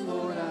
Lord,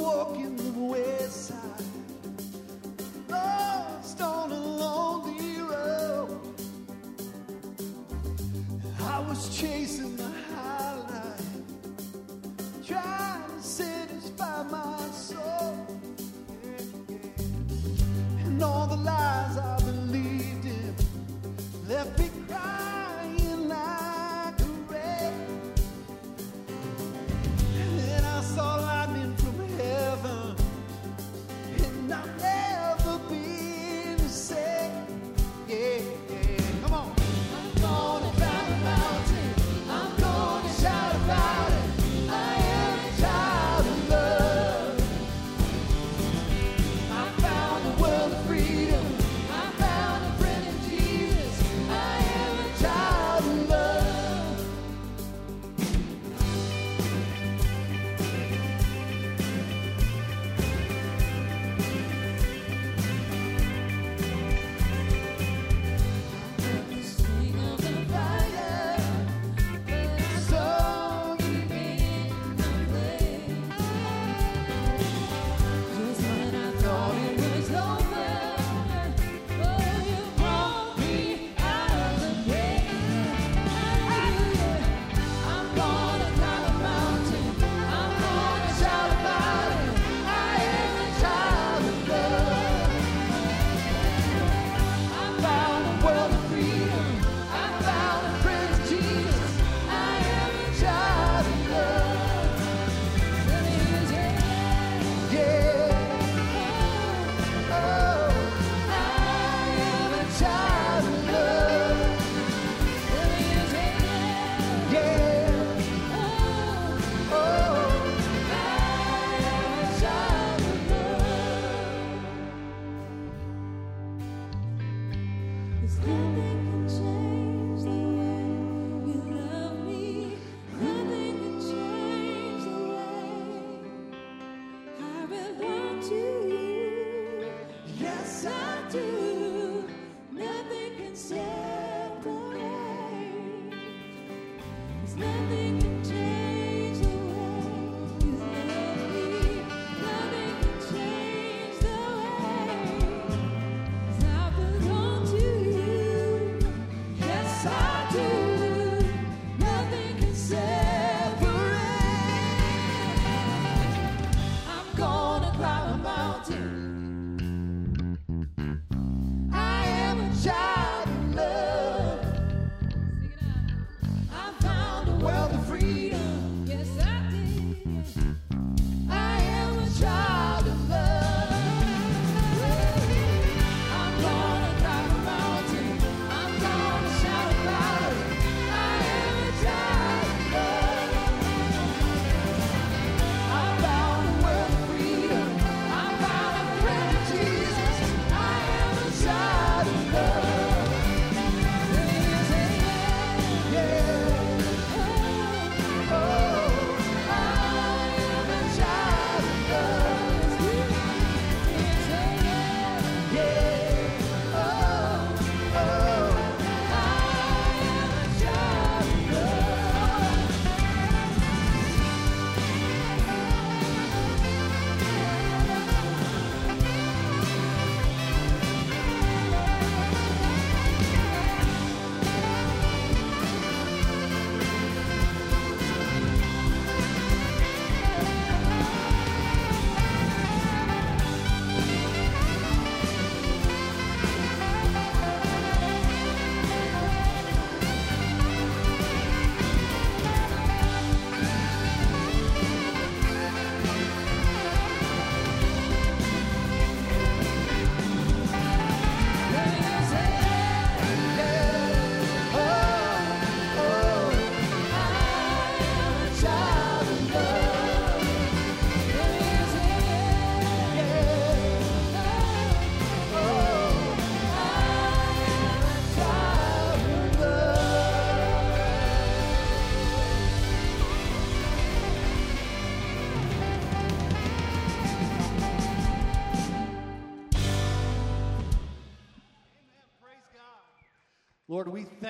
walking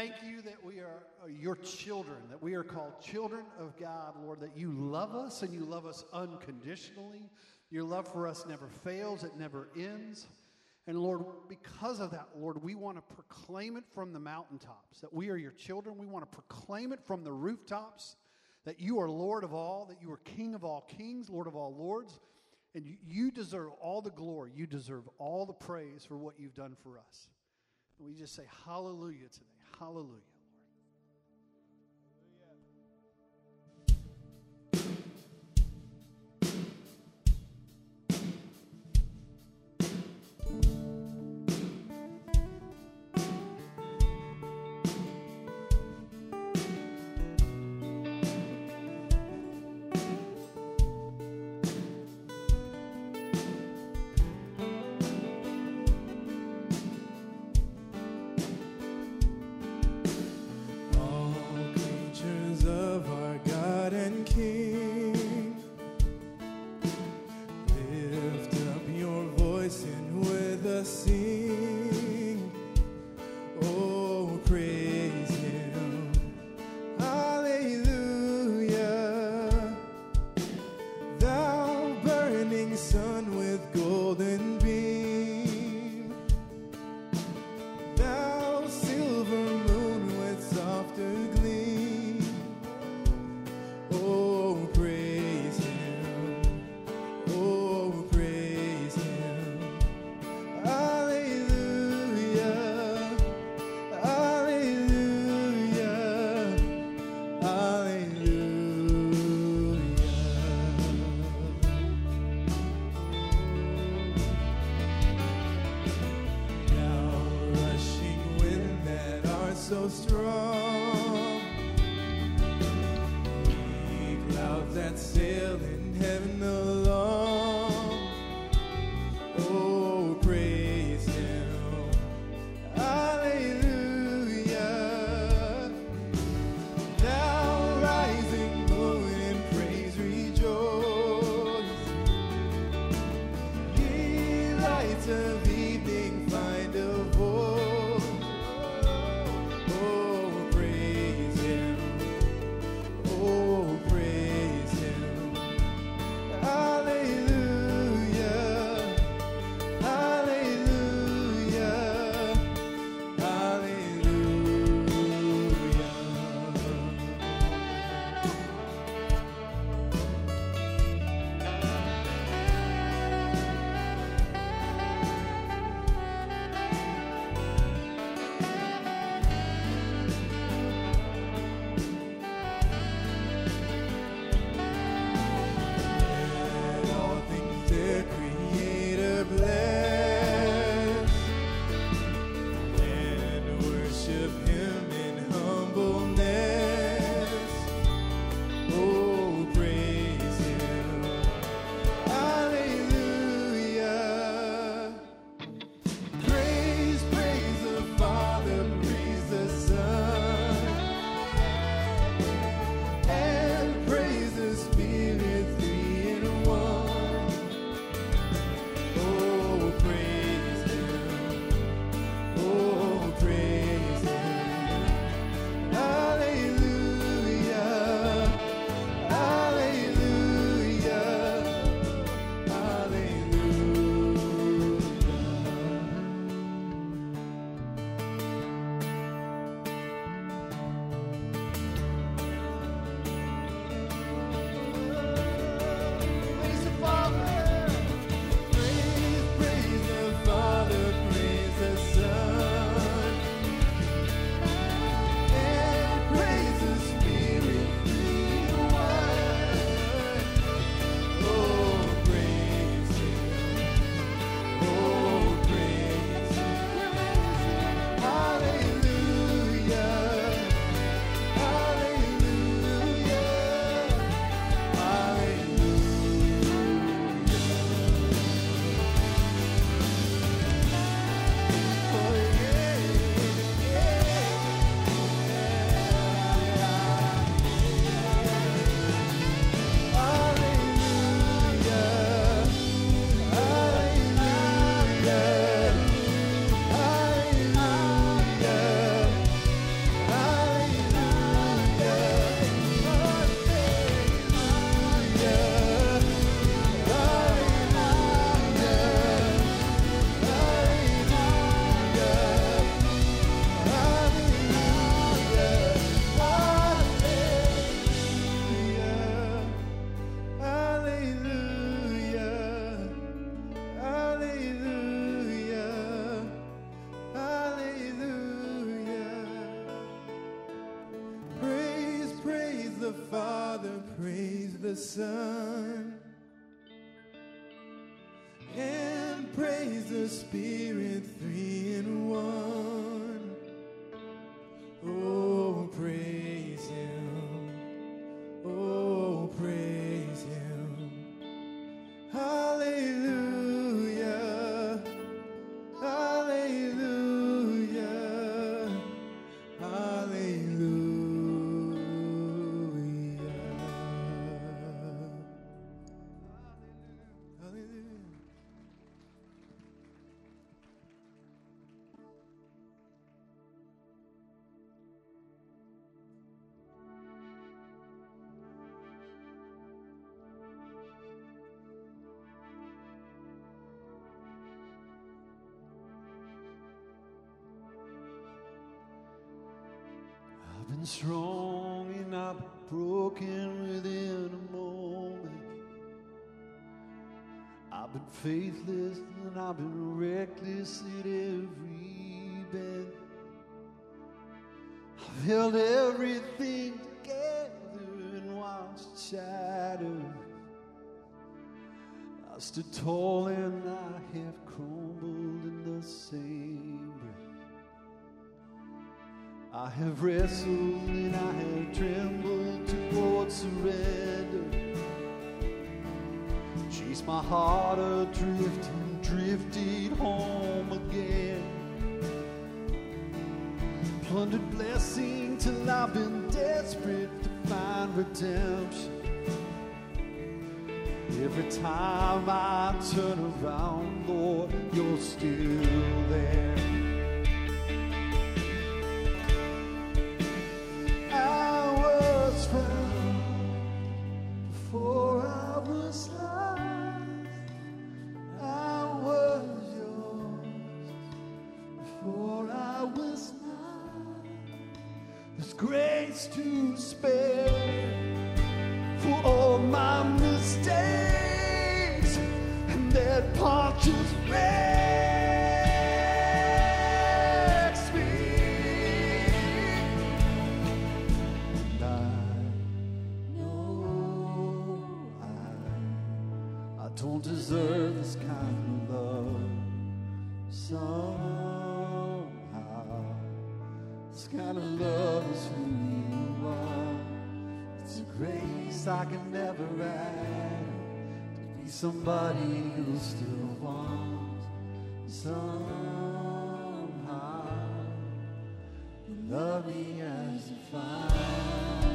thank you that we are uh, your children, that we are called children of God, Lord, that you love us and you love us unconditionally. Your love for us never fails, it never ends. And Lord, because of that, Lord, we want to proclaim it from the mountaintops that we are your children. We want to proclaim it from the rooftops that you are Lord of all, that you are King of all kings, Lord of all lords. And you, deserve all the glory. You deserve all the praise for what you've done for us. And we just say hallelujah today. Hallelujah. Son, and praise the Spirit, three been strong and I've been broken within a moment. I've been faithless and I've been reckless at every bend. I've held everything together and watched shatter. I stood tall and I have I have wrestled and I have trembled towards surrender. Chased my heart adrift and drifted home again. Plundered blessing till I've been desperate to find redemption. Every time I turn around, Lord, you're still to spare somebody who still wants somehow. You love me as a find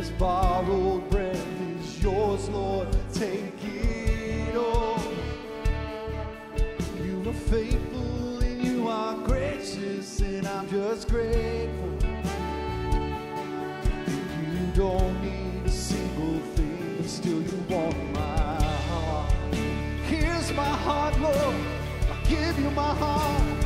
this borrowed breath is yours, Lord, take it all. You are faithful and you are gracious, and I'm just grateful. You don't need a single thing, but still you want my heart. Here's my heart, Lord. I give you my heart.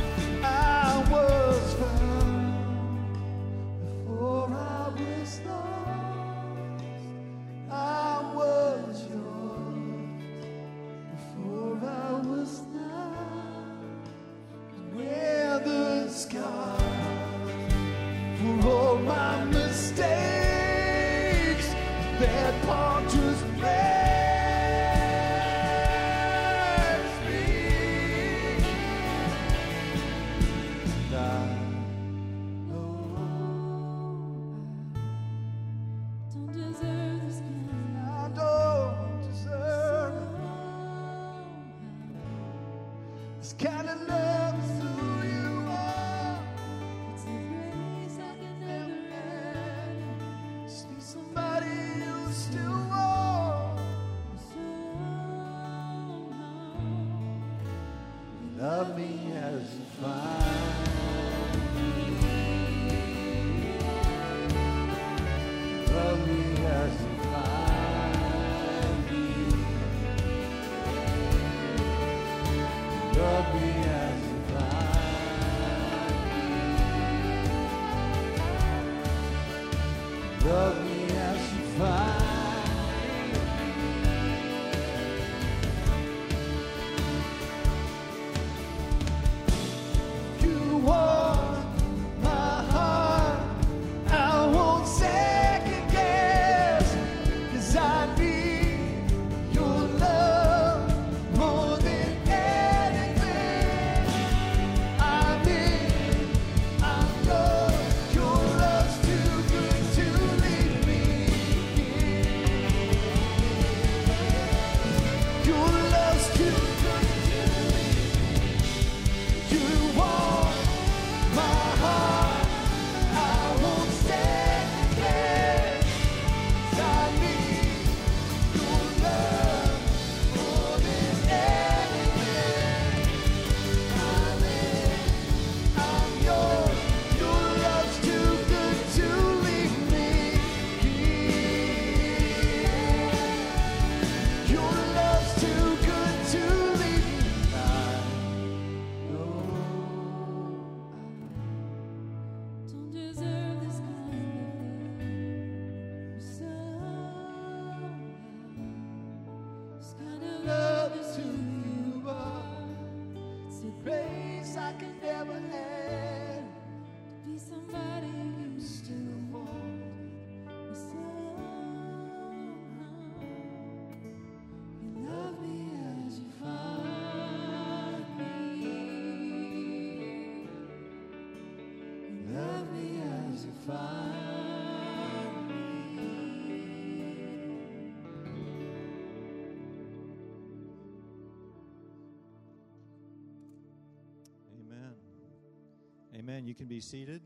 Amen. You can be seated.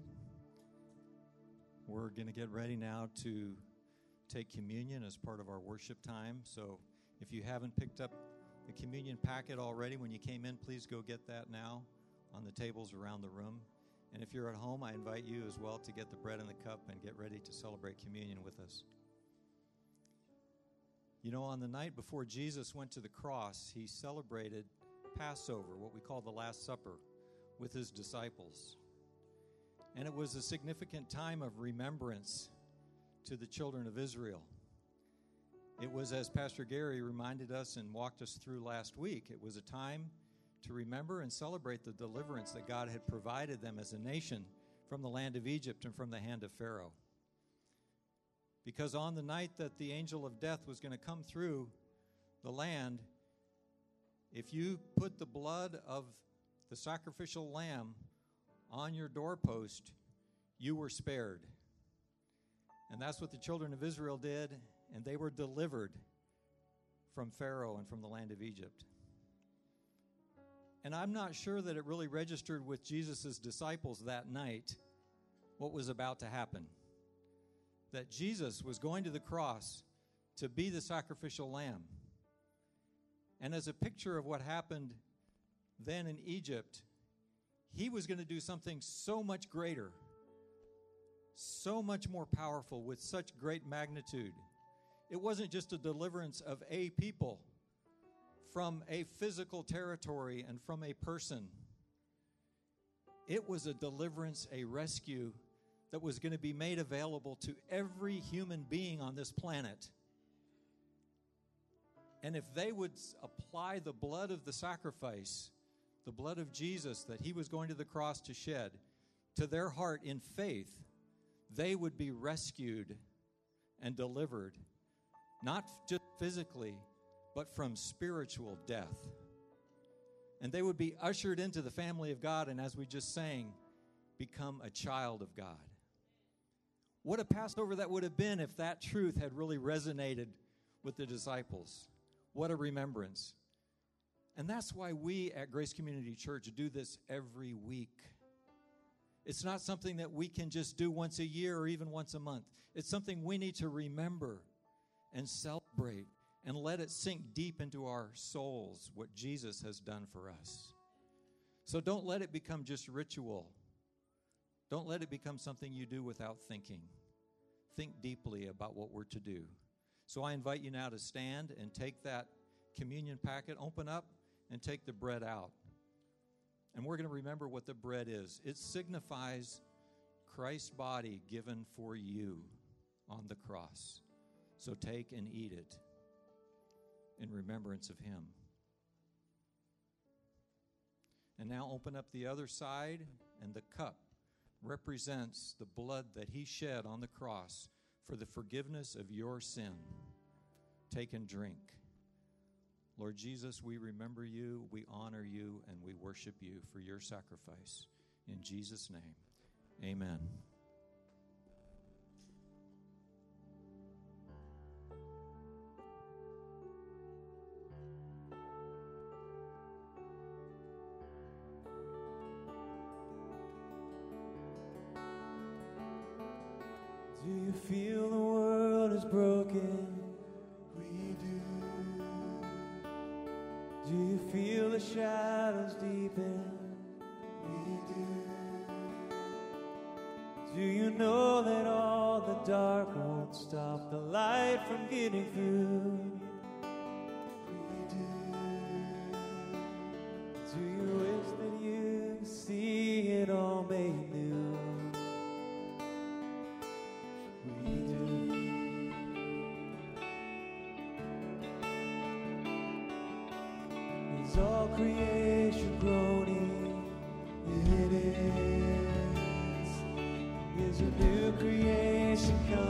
We're going to get ready now to take communion as part of our worship time. So if you haven't picked up the communion packet already when you came in, please go get that now on the tables around the room. And if you're at home, I invite you as well to get the bread and the cup and get ready to celebrate communion with us. You know, on the night before Jesus went to the cross, he celebrated Passover, what we call the Last Supper, with his disciples. And it was a significant time of remembrance to the children of Israel. It was, as Pastor Gary reminded us and walked us through last week, it was a time to remember and celebrate the deliverance that God had provided them as a nation from the land of Egypt and from the hand of Pharaoh. Because on the night that the angel of death was going to come through the land, if you put the blood of the sacrificial lamb on your doorpost, you were spared. And that's what the children of Israel did, and they were delivered from Pharaoh and from the land of Egypt. And I'm not sure that it really registered with Jesus' disciples that night what was about to happen. That Jesus was going to the cross to be the sacrificial lamb. And as a picture of what happened then in Egypt, he was going to do something so much greater, so much more powerful, with such great magnitude. It wasn't just a deliverance of a people from a physical territory and from a person. It was a deliverance, a rescue that was going to be made available to every human being on this planet. And if they would apply the blood of the sacrifice, the blood of Jesus that he was going to the cross to shed, to their heart in faith, they would be rescued and delivered, not just physically, but from spiritual death. And they would be ushered into the family of God, and as we just sang, become a child of God. What a Passover that would have been if that truth had really resonated with the disciples. What a remembrance. And that's why we at Grace Community Church do this every week. It's not something that we can just do once a year or even once a month. It's something we need to remember and celebrate and let it sink deep into our souls what Jesus has done for us. So don't let it become just ritual. Don't let it become something you do without thinking. Think deeply about what we're to do. So I invite you now to stand and take that communion packet, open up, and take the bread out. And we're going to remember what the bread is it signifies Christ's body given for you on the cross. So take and eat it in remembrance of him. And now open up the other side, and the cup represents the blood that he shed on the cross for the forgiveness of your sin. Take and drink. Lord Jesus, we remember you, we honor you, and we worship you for your sacrifice. In Jesus' name, amen. Do you feel the won't stop the light from getting through? We do. Do you wish that you see it all made new? We do. Is all creation groaning? It is. Is a new creation coming?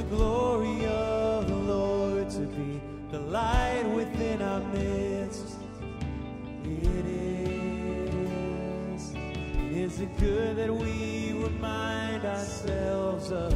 The glory of the Lord to be the light within our midst. It is. Is it good that we remind ourselves of